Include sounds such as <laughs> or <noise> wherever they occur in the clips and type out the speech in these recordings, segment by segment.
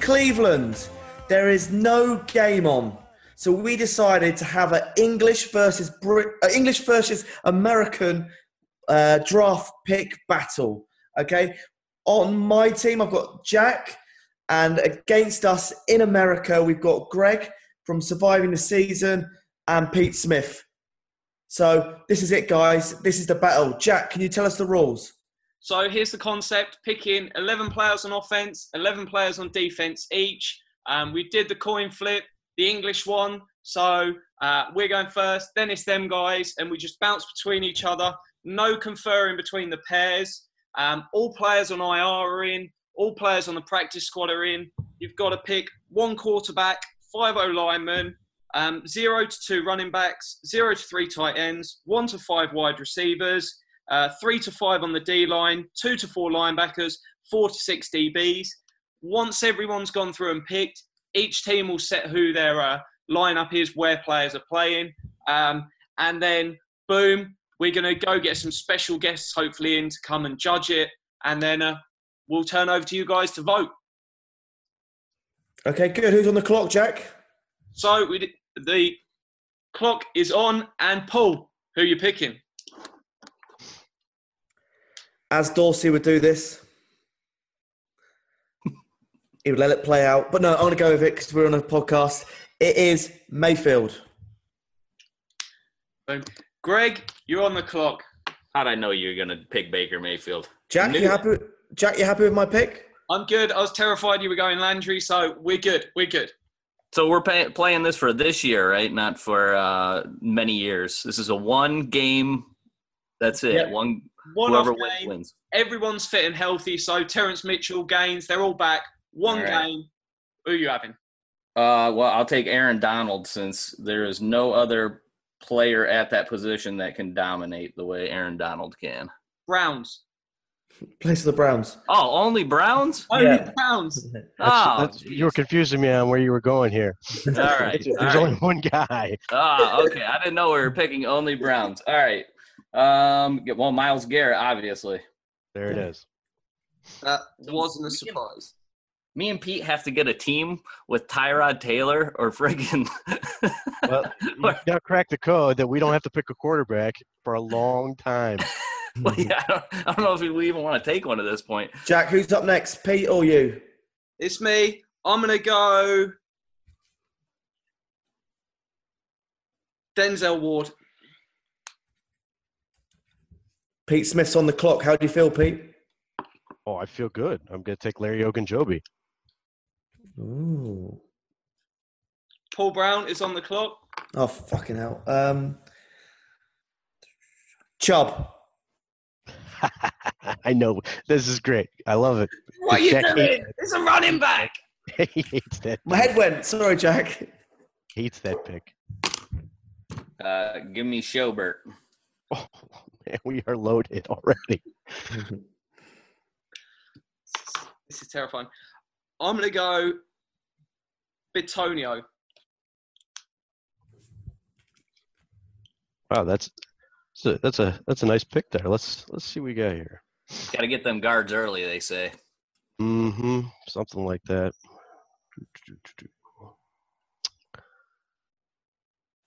Cleveland. There is no game on, so we decided to have an English versus Brit- uh, English versus American uh, draft pick battle. Okay, on my team I've got Jack, and against us in America we've got Greg from Surviving the Season and Pete Smith. So this is it, guys. This is the battle. Jack, can you tell us the rules? So here's the concept: picking 11 players on offense, 11 players on defense each. Um, we did the coin flip, the English one. So uh, we're going first, then it's them guys, and we just bounce between each other. No conferring between the pairs. Um, all players on IR are in. All players on the practice squad are in. You've got to pick one quarterback, five O linemen, um, zero to two running backs, zero to three tight ends, one to five wide receivers, uh, three to five on the D line, two to four linebackers, four to six DBs. Once everyone's gone through and picked, each team will set who their uh, lineup is, where players are playing, um, and then boom, we're going to go get some special guests hopefully in to come and judge it, and then uh, we'll turn over to you guys to vote. Okay, good. Who's on the clock, Jack? So we did, the clock is on, and Paul, who are you picking? As Dorsey would do this, he would let it play out. But no, I'm going to go with it because we're on a podcast. It is Mayfield. Boom. Greg, you're on the clock. How'd I know you were going to pick Baker Mayfield? Jack, you it. happy? Jack, you happy with my pick? I'm good. I was terrified you were going Landry, so we're good. We're good. So we're pay- playing this for this year, right? Not for uh, many years. This is a one game. That's it. Yep. One One whoever off game. wins. Everyone's fit and healthy. So Terrance Mitchell, Gaines, they're all back. One All right. game. Who are you having? Uh, well, I'll take Aaron Donald since there is no other player at that position that can dominate the way Aaron Donald can. Browns. Place of the Browns. Oh, only Browns? Only Yeah. Browns. <laughs> That's, Oh, that's, you were confusing me on where you were going here. <laughs> All right. <laughs> There's all only right. one guy. Ah, okay. I didn't know we were picking only Browns. All right. Um, well, Myles Garrett, obviously. There it is. That wasn't a surprise. Me and Pete have to get a team with Tyrod Taylor or friggin' <laughs> Well, you now crack the code that we don't have to pick a quarterback for a long time. <laughs> well, yeah, I don't, I don't know if we even want to take one at this point. Jack, who's up next? Pete or you? It's me. I'm gonna go. Denzel Ward. Pete Smith's on the clock. How do you feel, Pete? Oh, I feel good. I'm going to take Larry Ogunjobi. Ooh. Paul Brown is on the clock. Oh, fucking hell. Um, Chubb. <laughs> I know. This is great. I love it. What are you Jack doing? hates It's a running back. <laughs> he hates that. My head went. Sorry, Jack. Hates that pick. Uh, give me Schobert. Oh, <laughs> man, we are loaded already. <laughs> This is terrifying. I'm gonna go Bitonio. Wow, that's that's a, that's a that's a nice pick there. Let's let's see what we got here. Got to get them guards early, they say. Mm-hmm. Something like that.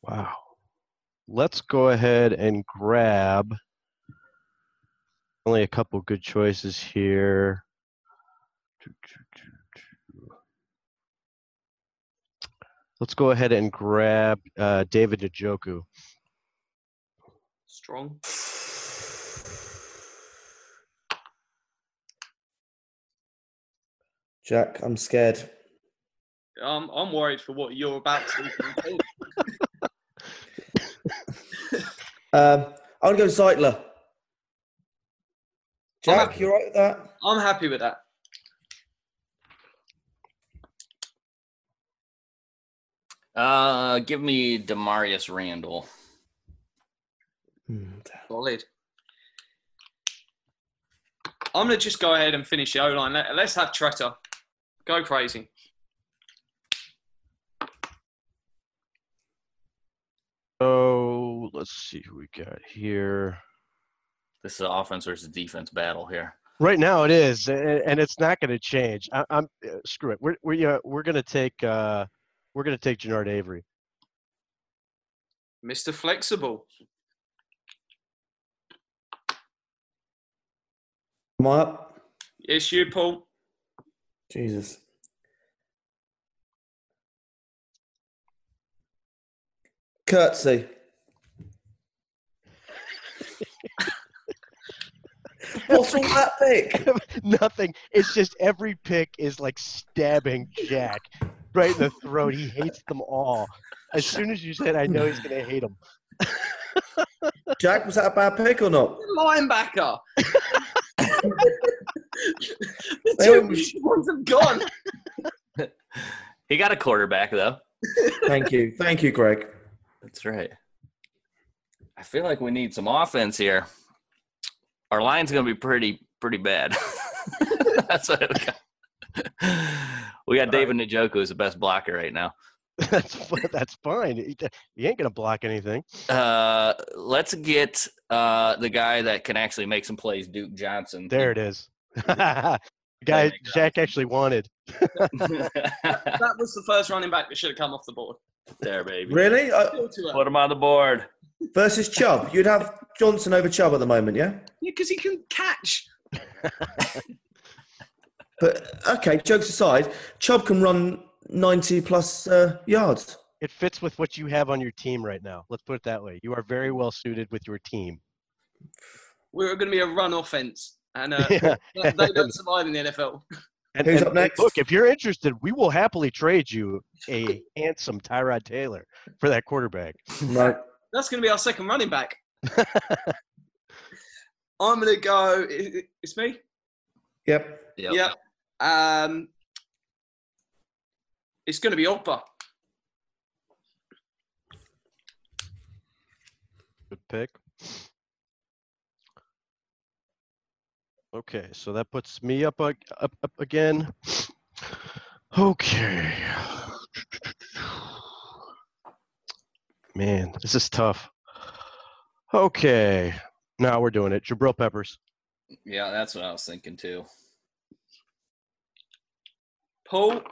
Wow. Let's go ahead and grab only a couple good choices here. Let's go ahead and grab uh, David Njoku. Strong. Jack, I'm scared. Um, I'm worried for what you're about to do. <laughs> Um, I'm going to go Zeitler. Jack, you right with that? I'm happy with that. Uh, give me Damarious Randall. Hmm. Solid. I'm gonna just go ahead and finish the O line. Let, let's have Tretter. Go crazy. So let's see who we got here. This is an offense versus a defense battle here. Right now it is, and it's not going to change. I, I'm uh, screw it. We're we're yeah, we're going to take uh, we're going to take Genard Avery. Mr. Flexible. Am I up? It's you, Paul. Jesus. Kirksey. What's wrong with that pick? Nothing. It's just every pick is like stabbing Jack right in the throat. He hates them all. As soon as you said, I know he's going to hate them. <laughs> Jack, was that a bad pick or not? Linebacker. <laughs> the They two all- ones have gone. <laughs> He got a quarterback though. Thank you. Thank you, Greg. That's right. I feel like we need some offense here. Our line's going to be pretty pretty bad. <laughs> That's what we got. We got David Njoku as the best blocker right now. <laughs> that's that's fine. He, he ain't going to block anything. Uh, let's get uh, the guy that can actually make some plays, Duke Johnson. There it is. the <laughs> guy Jack actually wanted. That was the first running back that should have come off the board. there, baby. Really? Uh, Still too early. Put him on the board. Versus Chubb. You'd have Johnson over Chubb at the moment, yeah? Yeah, because he can catch. <laughs> But okay, jokes aside, Chubb can run 90 plus uh, yards. It fits with what you have on your team right now. Let's put it that way. You are very well suited with your team. We're going to be a run offense, and uh, <laughs> Yeah. they they don't survive in the NFL. And, Who's and- up next? Look, if you're interested, we will happily trade you a handsome Tyrod Taylor for that quarterback. No. That's going to be our second running back. <laughs> I'm going to go. i- i- It's me. Yep. Yep. Yeah. Um, it's going to be Ogbah. Good pick. Okay, so that puts me up, up, up again. Okay. Man, this is tough. Okay, now we're doing it. Jabril Peppers. Yeah, that's what I was thinking too. Pope.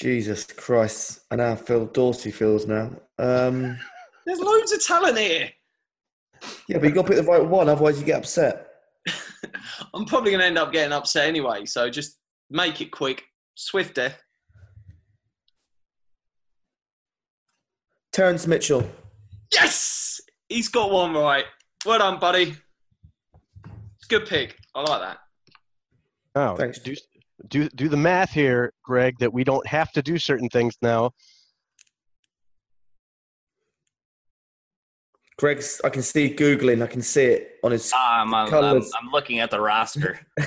Jesus Christ. I now feel Dorsey feels now. Um, <laughs> There's loads of talent here. yeah, but you got to pick the right one, otherwise you get upset. <laughs> I'm probably going to end up getting upset anyway. So just make it quick. Swift death. Terrance Mitchell. Yes! He's got one right. Well done, buddy. It's a good pick. I like that. Oh, Thanks. do do do the math here, Greg. That we don't have to do certain things now. Greg's, I can see Googling, I can see it on his. Ah, I'm, I'm, I'm, Colours. I'm looking at the roster. <laughs>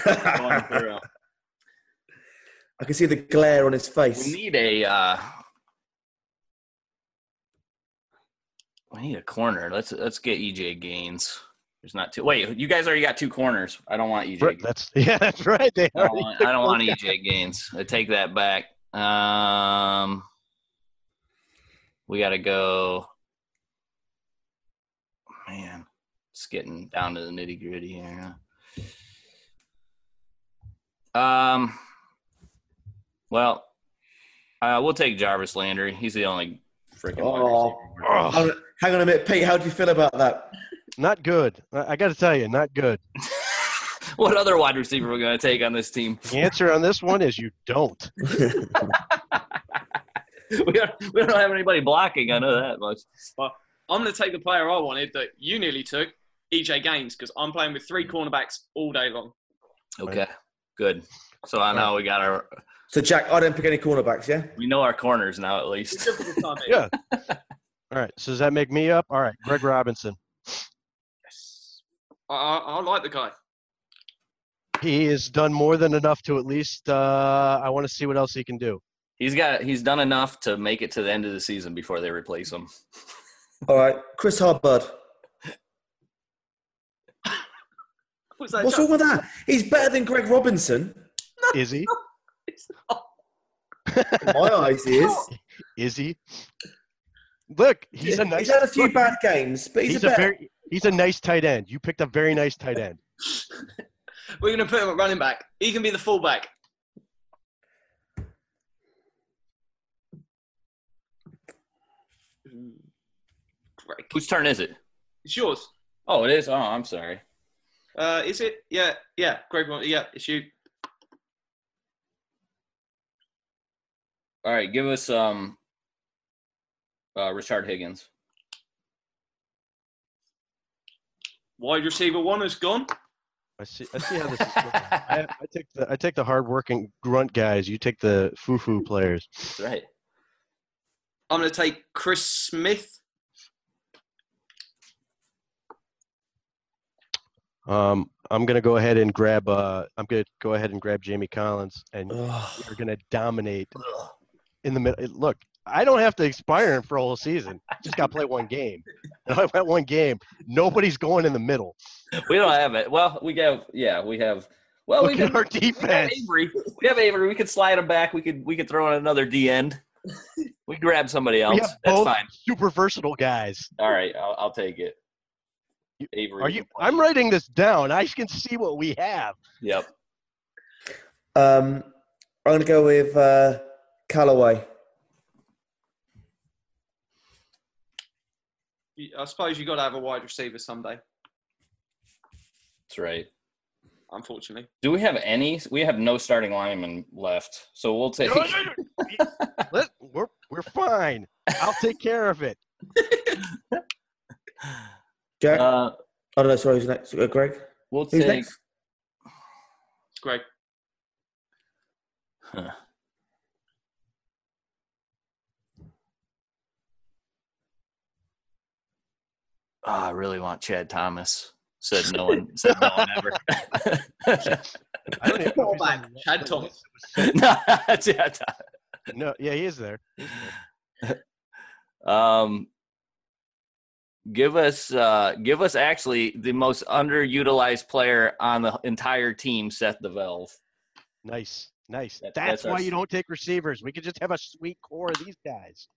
I can see the glare on his face. We face. need a uh, we need a corner. Let's let's get EJ Gaines. There's not two. Wait, you guys already got two corners. I don't want EJ. Right, Gaines. that's <laughs> yeah, that's right. They I don't want, took I don't want EJ Gaines. I take that back. Um, we got to go. Man, it's getting down to the nitty gritty here. huh? Um, well, uh, we'll take Jarvis Landry. He's the only freaking. Oh. Oh, Hang on- a minute, Pete. How do you feel about that? not good. I, I got to tell you, not good. <laughs> what other wide receiver are we going to take on this team? The answer on this one is you don't. <laughs> <laughs> we, don't, we don't have anybody blocking. I know that much. I'm going to take the player I wanted that you nearly took, EJ Gaines, because I'm playing with three cornerbacks all day long. Okay, good. So I know we got our So Jack, I don't pick any cornerbacks. Yeah. we know our corners now at least. <laughs> Time. Yeah. All right. So does that make me up? All right. Greg Robinson. Yes. I, I, I like the guy. He has done more than enough to at least. Uh, I want to see what else he can do. He's got he's done enough to make it to the end of the season before they replace him. All right, Chris Hubbard. What's that? What's wrong with that? He's better than Greg Robinson. Is he? It's. In my eyes, he is. <laughs> Is he? Look, he's a nice. He's had a few look, bad games, but he's, He's a a very. He's a nice tight end. You picked a very nice tight end. <laughs> We're going to put him at running back. He can be the fullback. Greg. Whose turn is it? It's yours. Oh, it is. Oh, I'm sorry. Uh, is it? Yeah, yeah. Greg, yeah, it's you. All right, give us um uh Rashard Higgins. Wide receiver one is gone. I see. I see how this is going. I, I take the. I take the hardworking grunt guys. You take the foo-foo players. That's right. I'm going to take Chris Smith. Um, I'm gonna go ahead and grab. Uh, I'm gonna go ahead and grab Jamie Collins, and Ugh. we're gonna dominate in the middle. Look, I don't have to expire him for a whole season. Just got to play one game. And I've got one game. Nobody's going in the middle. We don't have it. Well, we have yeah, we have well we Look at can our we have defense. Avery. We have Avery. We could slide him back. We could we could throw in another D end. <laughs> We grab somebody We else. have That's both fine. super versatile guys. All right, I'll, I'll take it. You- Avery. Are you? I'm writing this down. I can see what we have. Yep. Um, I'm gonna go with uh, Callaway. I suppose you got to have a wide receiver someday. That's right. Unfortunately, Do we have any? We have no starting linemen left, so we'll take. <laughs> Let, we're we're fine. I'll take care of it. <laughs> Jack. Uh, I don't know. Sorry, who's next? Uh, Greg. we'll Who's take. next? it's Greg. Huh. Oh, I really want Chad Thomas. Said no one. said no one ever. <laughs> I don't even know if he's Callback, on the- <laughs> Chad Thomas. list that was no, Chad sent. No, yeah, he is there. He's there. <laughs> Um, give us, uh, give us actually the most underutilized player on the entire team, Seth DeValve. Nice, nice. That- That's, that's why s- you don't take receivers. We could just have a sweet core of these guys.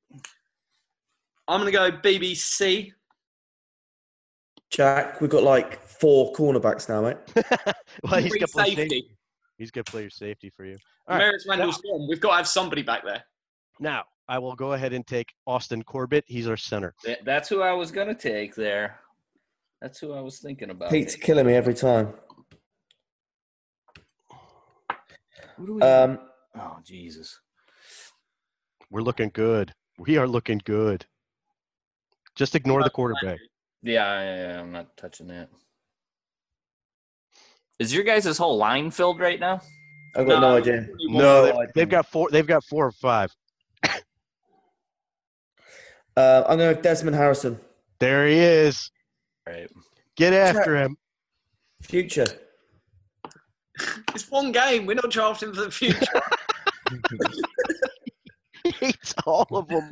I'm going to go BBC. Jack. We've got like four cornerbacks now, mate. <laughs> well, he's Free got play safety. safety. He's got player safety for you. All right. Merritt Randall's gone. We've got to have somebody back there. Now I will go ahead and take Austin Corbett. He's our center. That's who I was gonna take there. That's who I was thinking about. Pete's taking. killing me every time. We? Um, oh Jesus! We're looking good. We are looking good. Just ignore the quarterback. Yeah, yeah, yeah, I'm not touching that. Is your guys' whole line filled right now? I've got no, No, idea. No, they've, they've got four. They've got four or five. Uh, I'm going with Desmond Harrison. There he is. Right. Get after him. Future. <laughs> It's one game. We're not drafting for the future. <laughs> He hates all of them.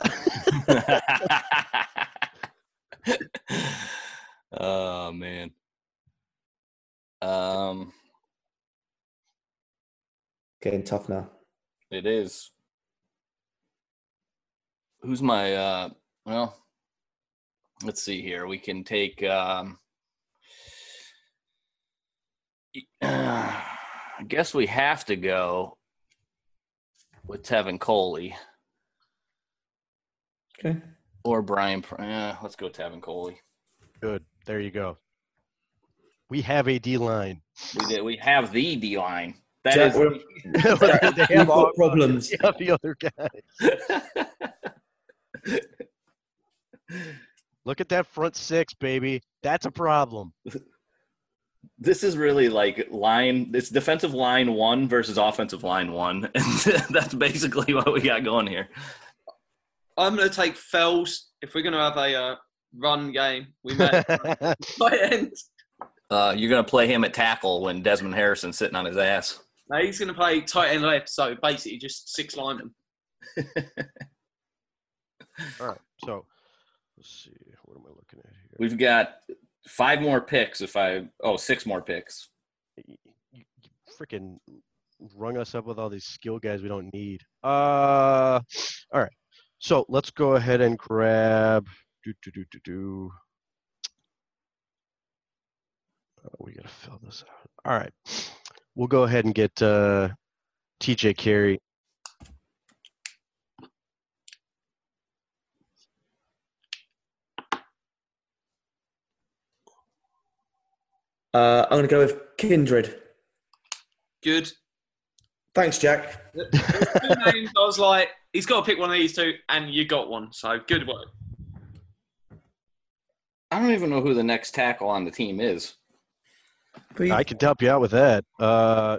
<laughs> oh man. Um, Getting tough now. it is. Who's my? uh Well, let's see here. We can take. um <sighs> I guess we have to go with Trevon Coley Okay. or Brian. Pr- Eh, let's go Trevon Coley. Good. There you go. We have a D line. We did. We have the D line. That Jack, is. we're- they We've all, got problems. <laughs> they have <laughs> the other guy. <laughs> Look at that front six, baby. That's a problem. <laughs> This is really like line. It's defensive line one versus offensive line one, <laughs> and that's basically what we got going here. I'm going to take Fells. If we're going to have a uh, run game, we may tight <laughs> end. Uh, you're gonna play him at tackle when Desmond Harrison's sitting on his ass. No, he's going to play tight end left, so basically just six linemen. All right. So let's see. What am I looking at here? We've got five more picks. If I oh six more picks. you, you freaking rung us up with all these skill guys we don't need. Uh, all right. So let's go ahead and grab. Do do do do do. Uh, we gotta fill this out. All right. We'll go ahead and get uh, TJ Carrie. Uh, I'm going to go with Kindred. Good. Thanks, Jack. The- the two <laughs> names, I was like, he's got to pick one of these two, and you got one. So good work. I don't even know who the next tackle on the team is. But you, I can help you out with that. Uh,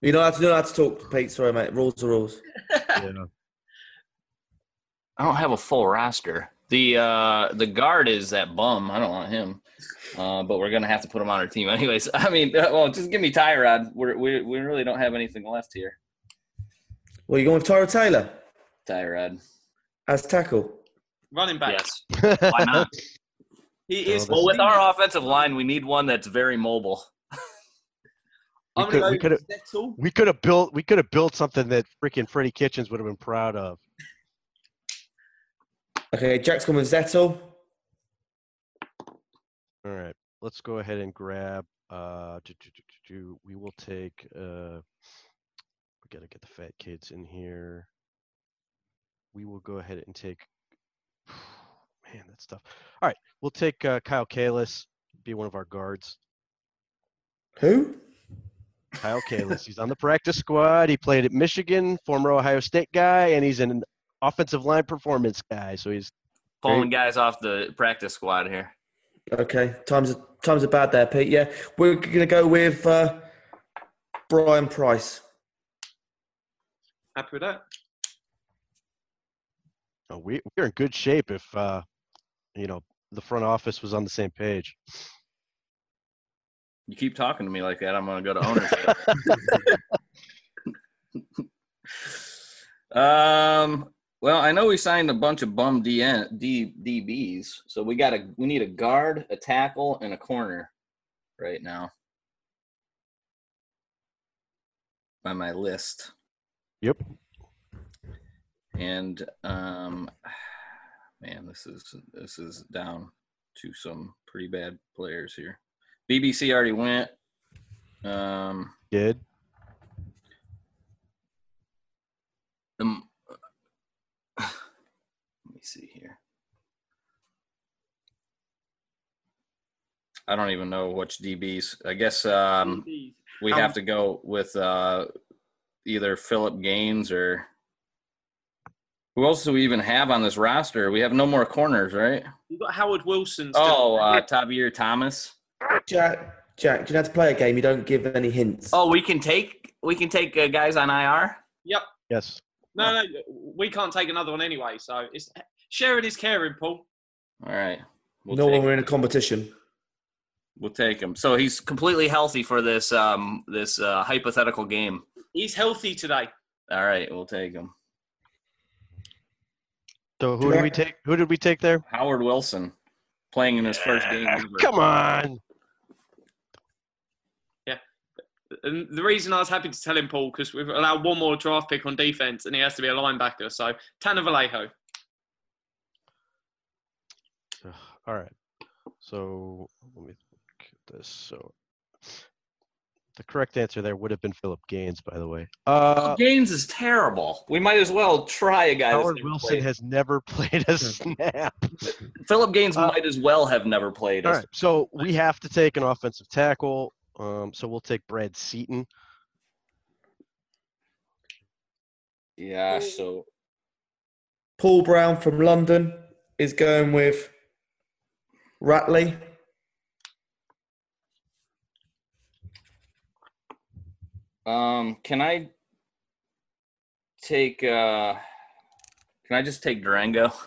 you don't have to, you don't have to talk, to Pete. Sorry, mate. Rules are rules. yeah. <laughs> I don't have a full roster. The uh the guard is that bum. I don't want him. Uh, but we're gonna have to put him on our team <laughs> anyways. I mean, uh, well, just give me Tyrod. We're, we we really don't have anything left here. Well, you going with Tyrod Taylor Tyrod. as tackle? Running back. Yes. Why not? <laughs> He is. well, with our offensive line, we need one that's very mobile. We could- we with Zettel. we could have built we could have built something that freaking Freddie Kitchens would have been proud of. Okay, Jack's going with Zettel. All right, let's go ahead and grab. Uh, do, do, do, do, do. we will take. Uh, we gotta get the fat kids in here. We will go ahead and take. <sighs> Man, that's tough. All right, we'll take uh, Kyle Kalis, be one of our guards. Who? Kyle Kalis, he's on the practice squad. He played at Michigan, former Ohio State guy, and he's an offensive line performance guy. So he's Pulling guys off the practice squad here. Okay, times are, times are bad there, Pete. Yeah, we're going to go with uh, Brian Price. Happy with that? oh, we we're in good shape if uh, you know the front office was on the same page. You keep talking to me like that, I'm gonna go to ownership. <laughs> um. Well, I know we signed a bunch of bum DN, D, DBs, so we got a we need a guard, a tackle, and a corner right now. By my list, Yep. and um, <sighs> man, this is this is down to some pretty bad players here. BBC already went. Um, Did the, see here. I don't even know which DBs. I guess um, we Um, have to go with uh, either Philip Gaines or who else do we even have on this roster? We have no more corners, right? You've got Howard Wilson. still. Oh, uh, Tavierre Thomas. Jack, Jack, do you know how to play a game? You don't give any hints. Oh, we can take we can take uh, guys on IR. Yep. yes. No, no, we can't take another one anyway. So it's sharing is caring, Paul. All right, we'll no when we're in a competition. we'll take him. So he's completely healthy for this um this uh, hypothetical game. He's healthy today. All right, we'll take him. So who did we take? Who did we take there? Howard Wilson playing in his first game ever. Come on. And the reason I was happy to tell him, Paul, because we've allowed one more draft pick on defense, and he has to be a linebacker. So Tanner Vallejo. All right. So let me look at this. So the correct answer there would have been Philip Gaines, by the way. Uh, Gaines is terrible. We might as well try a guy. that's Howard Wilson played. has never played a snap. Philip Gaines Uh, might as well have never played. All us. right. So we have to take an offensive tackle. Um, so we'll take Brad Seaton. Yeah. So Paul Brown from London is going with Ratley. Um, can I take? uh Can I just take Durango? <laughs>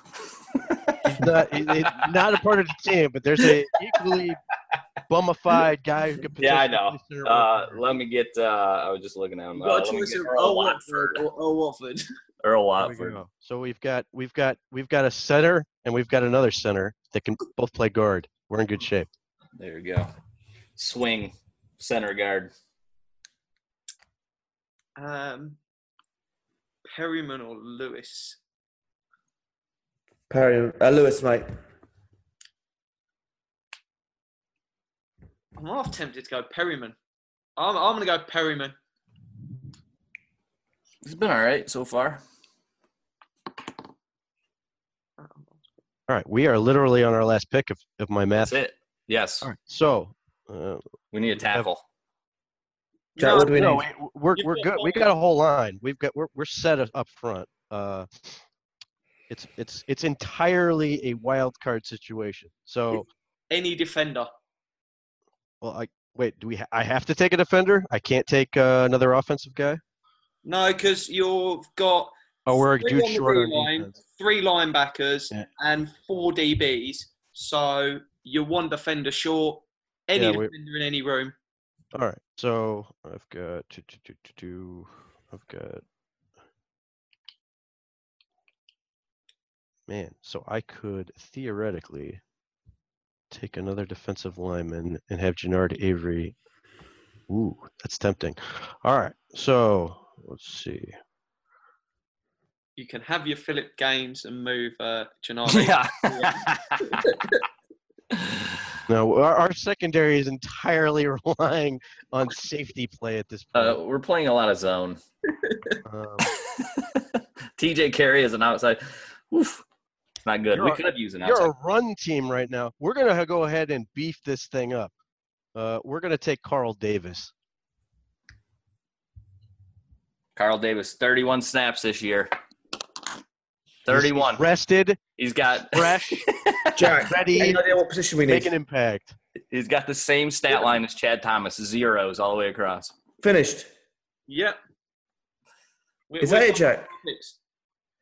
Not, he- he's not a part of the team, but there's a equally bummified guy who could yeah, I know. play center Uh, let me get. uh I was just looking at him. You Uh, got a let me get Earl Earl Watford. Watford Earl Watford. Earl There we Watford. So we've got we've got we've got a center and we've got another center that can both play guard. We're in good shape. There you go. Swing center guard. Um, Perriman or Lewis? Perry, uh, Lewis, mate. I'm half tempted to go Perriman. I'm, I'm going to go Perriman. He's been all right so far. All right, we are literally on our last pick of, of my math. That's it. Yes. All right, so uh, We need a tackle. Jack, No, what do we no, need? we, we're we're good. We both. got a whole line. We've got we're we're set up up front. Uh, it's it's it's entirely a wild card situation. So, Any defender. well, I wait. Do we? Ha- I have to take a defender. I can't take uh, another offensive guy. No, because you've got Oh, we're three dude short on line, defense. three linebackers, Yeah. and four DBs. So you're one defender short. Any Yeah, we- defender in any room. All right. So I've got two, two, two, two, two. I've got man. So I could theoretically take another defensive lineman and have Genard Avery. Ooh, that's tempting. All right. So let's see. You can have your Philip Gaines and move uh, Gennaro. <laughs> Yeah. <laughs> Now our, our secondary is entirely <laughs> relying on safety play at this uh, point. we're playing a lot of zone. Um, TJ Carrie is an outside. Oof. Not good. we You're- could use an outside. You're a run team right now. We're gonna go ahead and beef this thing up. Uh, we're gonna take Carl Davis. Carl Davis, 31 snaps this year. He's- he's 31. rested, He's got fresh, <laughs> Jack, ready, any idea what position we need? make an impact. he's got the same stat line as Chad Thomas, zeros all the way across. Finished. Yep. We- Is we're that it, Jack?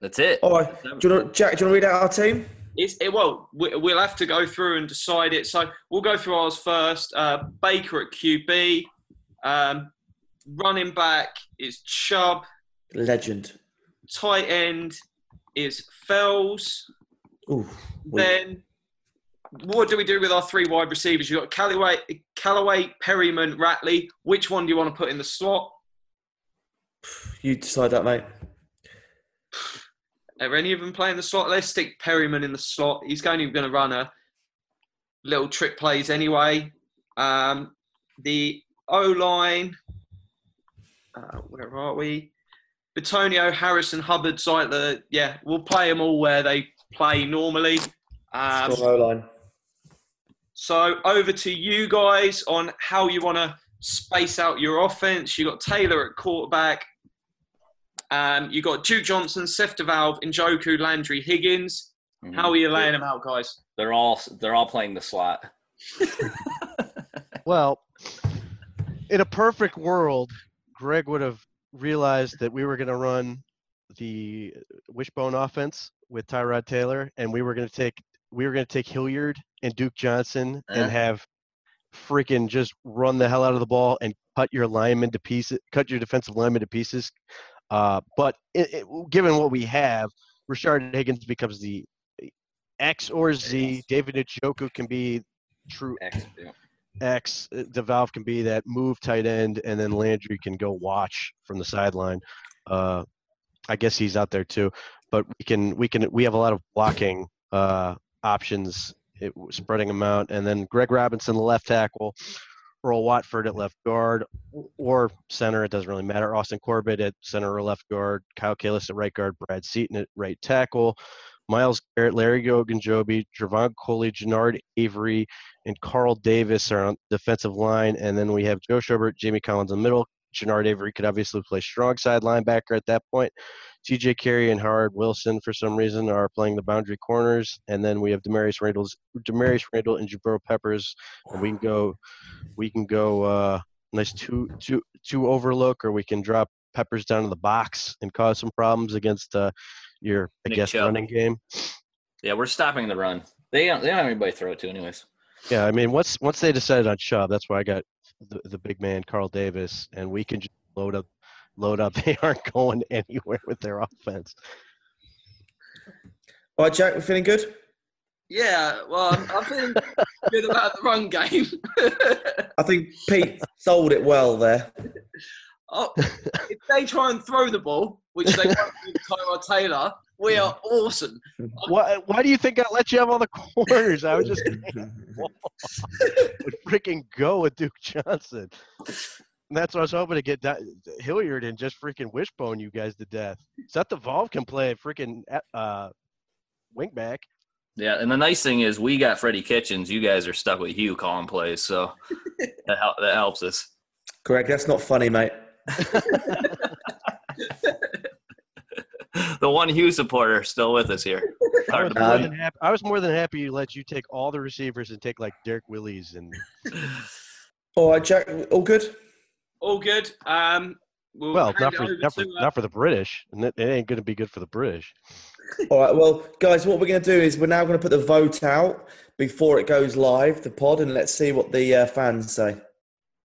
That's it. All right. Do you want, Jack, do you want to read out our team? It's it, well, we- we'll have to go through and decide it. So we'll go through ours first. Uh, Baker at QB, um, running back is Chubb, Legend. tight end is Fells. Ooh. Then what do we do with our three wide receivers? You've got Callaway, Callaway, Perriman, Ratley. Which one do you want to put in the slot? You decide that, mate. Are any of them playing the slot? Let's stick Perriman in the slot. He's only going to run a little trick plays anyway. Um, the O line, uh, where are we? Bitonio, Harrison, Hubbard, Zeitler. Yeah, we'll play them all where they play normally. Um, Strong O line. so over to you guys on how you want to space out your offense. You got Taylor at quarterback. Um, you got Duke Johnson, Seth DeValve, Njoku, Landry, Higgins. How are you laying them out, guys? They're all they're all playing the slot. <laughs> Well, in a perfect world, Greg would have realized that we were going to run the wishbone offense with Tyrod Taylor, and we were going to take we were going to take Hilliard and Duke Johnson Uh-huh. and have freaking just run the hell out of the ball and cut your linemen to pieces, cut your defensive linemen to pieces. Uh, but it, it, given what we have, Rashard Higgins becomes the X or Z. David Njoku can be true X, yeah. X, DeValve can be that move tight end, and then Landry can go watch from the sideline. Uh, I guess he's out there too, but we can we can we have a lot of blocking uh, options, it, spreading them out, and then Greg Robinson, the left tackle, Earl Watford at left guard or center. It doesn't really matter. Austin Corbett at center or left guard. Kyle Kalis at right guard. Brad Seaton at right tackle. Myles Garrett, Larry Ogunjobi, Trevon Coley, Genard Avery, and Carl Davis are on defensive line, and then we have Joe Schobert, Jamie Collins in the middle. Genard Avery could obviously play strong side linebacker at that point. TJ Carrie and Howard Wilson, for some reason, are playing the boundary corners, and then we have Damarious Randall's Damarious Randall and Jabril Peppers, and we can go, we can go uh, nice two two two overlook, or we can drop Peppers down to the box and cause some problems against uh, your I Nick guess Chubb. running game. Yeah, we're stopping the run. They don't, they don't have anybody to throw it to, anyways. Yeah, I mean once once they decided on Chubb, that's why I got the, the big man Carl Davis, and we can just load up load up. <laughs> They aren't going anywhere with their offense. All right, Jack, we feeling good? Yeah, well, I'm, I'm feeling <laughs> good about the run game. <laughs> I think Pete sold it well there. Oh, <laughs> if they try and throw the ball, which they won't with Tyrod Taylor, we are awesome. Why why do you think I let you have all the corners? I was just would <laughs> <laughs> freaking go with Duke Johnson. And that's what I was hoping to get that Hilliard and just freaking wishbone you guys to death. Seth DeValve can play freaking uh, wingback. Yeah, and the nice thing is we got Freddie Kitchens. You guys are stuck with Hue calling plays, so that hel- that helps us. Correct. That's not funny, mate. <laughs> the one Hue supporter still with us here. <laughs> I was, more than happy, I was more than happy to let you take all the receivers and take like Derrick Willies and <laughs> All right, Jack, all good? All good. Um, we'll well, not for not for, to, uh, not for the British, and it, it ain't going to be good for the British. All right, well, guys, what we're going to do is we're now going to put the vote out before it goes live, the pod, and let's see what the uh, fans say.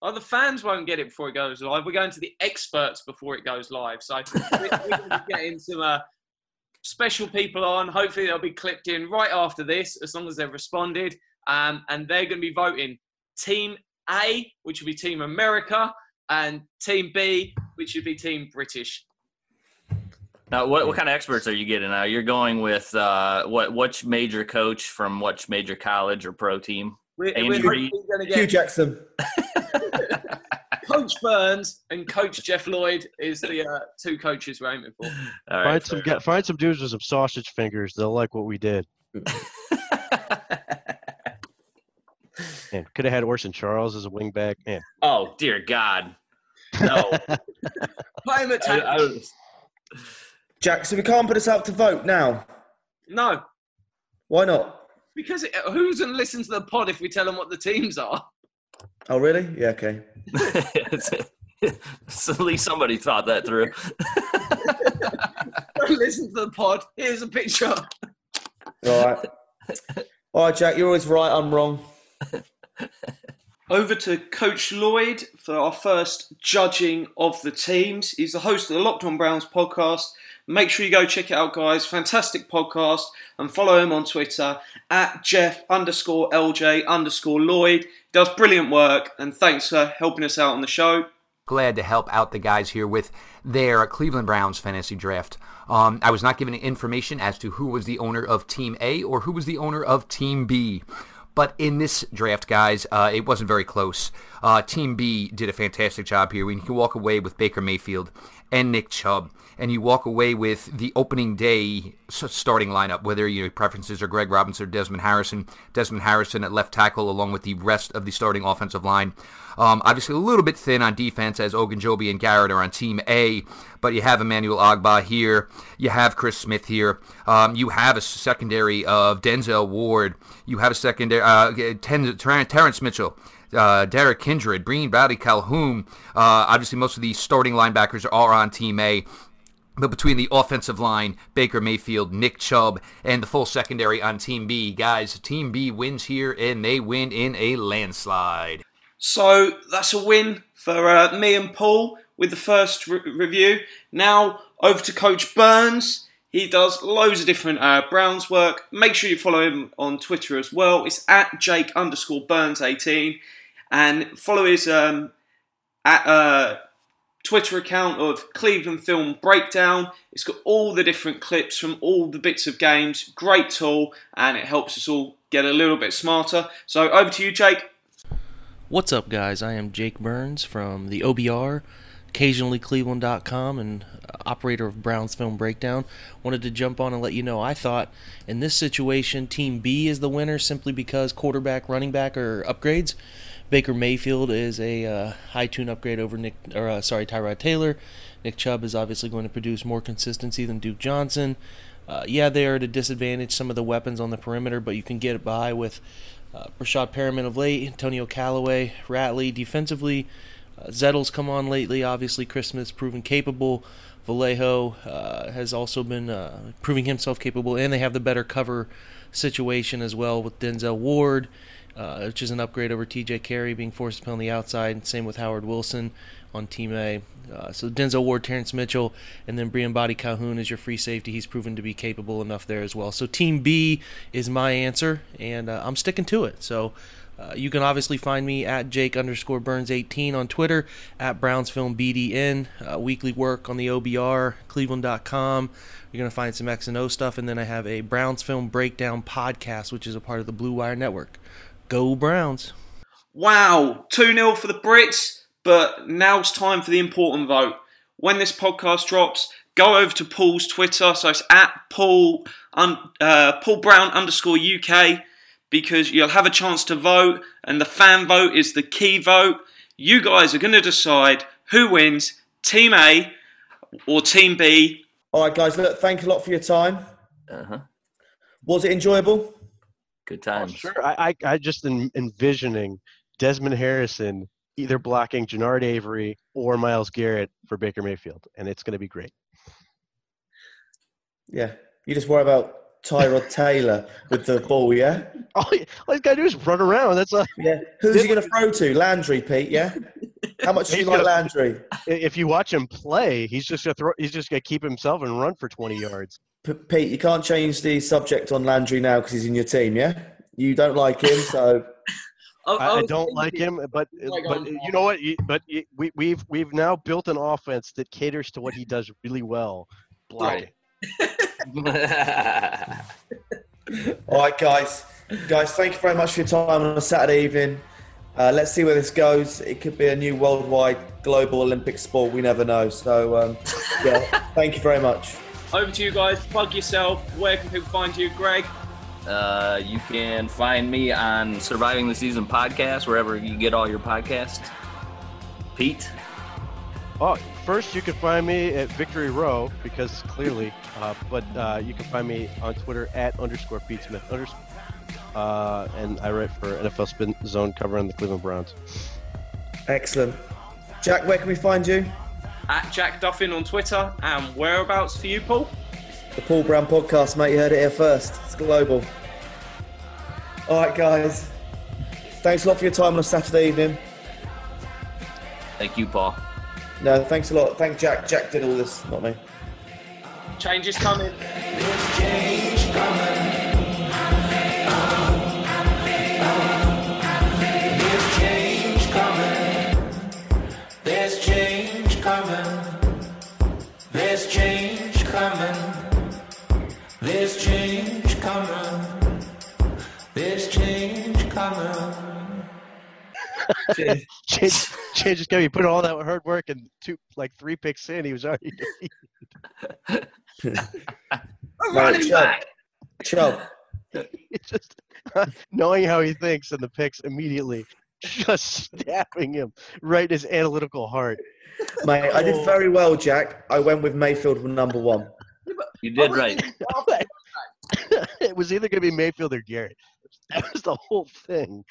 Oh, the fans won't get it before it goes live. We're going to the experts before it goes live. So we're, we're going to be <laughs> getting some uh, special people on. Hopefully, they'll be clipped in right after this, as long as they've responded. Um, and they're going to be voting Team A, which will be Team America, and Team B, which would be Team British. Now, what, what kind of experts are you getting now? You're going with uh, what? Which major coach from which major college or pro team? We're, Andy we're Reid. going Hue Jackson. <laughs> <laughs> Coach Burns and Coach Jeff Lloyd is the uh, two coaches we're aiming for. All right, find some get, find some dudes with some sausage fingers. They'll like what we did. <laughs> Man, could have had Orson Charles as a wingback. Man, oh dear God, no! <laughs> Play him at I. I was- Jack, so we can't put us out to vote now. No, Why not? because it, who's going to listen to the pod if we tell them what the teams are? Oh, really? Yeah, okay. <laughs> so at least somebody thought that through. <laughs> Listen to the pod. Here's a picture. All right. All right, Jack, you're always right. I'm wrong. Over to Coach Lloyd for our first judging of the teams. He's the host of the Locked On Browns podcast. Make sure you go check it out, guys. Fantastic podcast. And follow him on Twitter at Jeff underscore LJ underscore Lloyd. Does brilliant work. And thanks for helping us out on the show. glad to help out the guys here with their Cleveland Browns fantasy draft. Um, I was not given information as to who was the owner of Team A or who was the owner of Team B. But in this draft, guys, uh, it wasn't very close. Uh, Team B did a fantastic job here. We can walk away with Baker Mayfield and Nick Chubb, and you walk away with the opening day starting lineup, whether your preferences are Greg Robinson or Desmond Harrison. Desmond Harrison at left tackle, along with the rest of the starting offensive line. Um, obviously, a little bit thin on defense as Ogunjobi and Garrett are on Team A, but you have Emmanuel Ogbah here. You have Chris Smith here. Um, you have a secondary of Denzel Ward. You have a secondary, uh, Terrance Mitchell. Uh, Derrick Kindred, Briean Boddy-Calhoun. Uh, obviously, most of these starting linebackers are on Team A. But between the offensive line, Baker Mayfield, Nick Chubb, and the full secondary on Team B, guys, Team B wins here and they win in a landslide. So that's a win for uh, me and Paul with the first re- review. Now over to Coach Burns. He does loads of different uh, Browns work. Make sure you follow him on Twitter as well. It's at Jake underscore Burns eighteen, and follow his um, at uh, Twitter account of Cleveland Film Breakdown. It's got all the different clips from all the bits of games. Great tool, and it helps us all get a little bit smarter. So over to you, Jake. What's up, guys? I am Jake Burns from the OBR, occasionally Cleveland.com, and uh, operator of Browns Film Breakdown. Wanted to jump on and let you know I thought in this situation, Team B is the winner simply because quarterback, running back are upgrades. Baker Mayfield is a uh, high tune upgrade over Nick, or uh, sorry, Tyrod Taylor. Nick Chubb is obviously going to produce more consistency than Duke Johnson. Uh, yeah, they are at a disadvantage, some of the weapons on the perimeter, but you can get by with uh, Rashad Perriman of late, Antonio Callaway, Ratley. Defensively, Uh, Zettel's come on lately. Obviously, Christmas proven capable. Vallejo uh, has also been uh, proving himself capable, and they have the better cover situation as well with Denzel Ward, uh, which is an upgrade over T.J. Carrie being forced to play on the outside. Same with Howard Wilson on Team A. Uh, so Denzel Ward, Terrance Mitchell, and then Briean Boddy-Calhoun is your free safety. He's proven to be capable enough there as well. So Team B is my answer, and uh, I'm sticking to it. So. Uh, you can obviously find me at Jake underscore Burns 18 on Twitter, at Browns Film BDN, uh, weekly work on the OBR, Cleveland.com. You're going to find some X and O stuff, and then I have a Browns Film Breakdown podcast, which is a part of the Blue Wire Network. Go Browns! Wow, 2 0 for the Brits, but now it's time for the important vote. When this podcast drops, go over to Paul's Twitter, so it's at Paul, un, uh, Paul Brown underscore UK because you'll have a chance to vote, and the fan vote is the key vote. You guys are going to decide who wins, Team A or Team B. All right, guys. Look, thank you a lot for your time. Uh huh. Was it enjoyable? Good Oh, sure. I, I, I just en- envisioning Desmond Harrison either blocking Genard Avery or Myles Garrett for Baker Mayfield, and it's going to be great. Yeah. You just worry about Tyrod <laughs> Taylor with the ball, yeah? All, he, all he's got to do is run around. That's a, Yeah. Who's he going to throw to? Landry, Pete, yeah? How much do you He's like gonna- Landry? if you watch him play, he's just gonna throw. He's just gonna keep himself and run for 20 yards. P- Pete, you can't change the subject on Landry now because he's in your team, yeah? You don't like him, so I, <laughs> I, I don't like him, but <laughs> like but you know what? But you, we we've we've now built an offense that caters to what he does really well, blocking. <laughs> All right, guys. Guys, thank you very much for your time on a Saturday evening. Uh, let's see where this goes. It could be a new worldwide global Olympic sport. We never know. So, um, yeah, thank you very much. Over to you guys. Plug yourself. Where can people find you, Greg? Uh, you can find me on Surviving the Season podcast, wherever you get all your podcasts. Pete, Oh, first you can find me at Victory Row because clearly, uh, but uh, you can find me on Twitter at underscore Pete Smith underscore. Uh, and I write for NFL Spin Zone covering the Cleveland Browns. Excellent. Jack, where can we find you? At Jack Duffin on Twitter. And whereabouts for you, Paul? The Paul Brown podcast, mate. You heard it here first. It's global. All right, guys. Thanks a lot for your time on a Saturday evening. thank you, Paul. No, thanks a lot. Thank Jack. Jack did all this, not me. Change is coming. Cheers. Change, change is gonna be put all that hard work and two, like three picks in. He was already. <laughs> <laughs> Right, Chubb. Chubb. <laughs> it's just uh, knowing how he thinks and the picks immediately, just stabbing him right in his analytical heart. Mate, I did oh. very well, Jack. I went with Mayfield with number one. You did right. it was either going to be Mayfield or Garrett. That was the whole thing.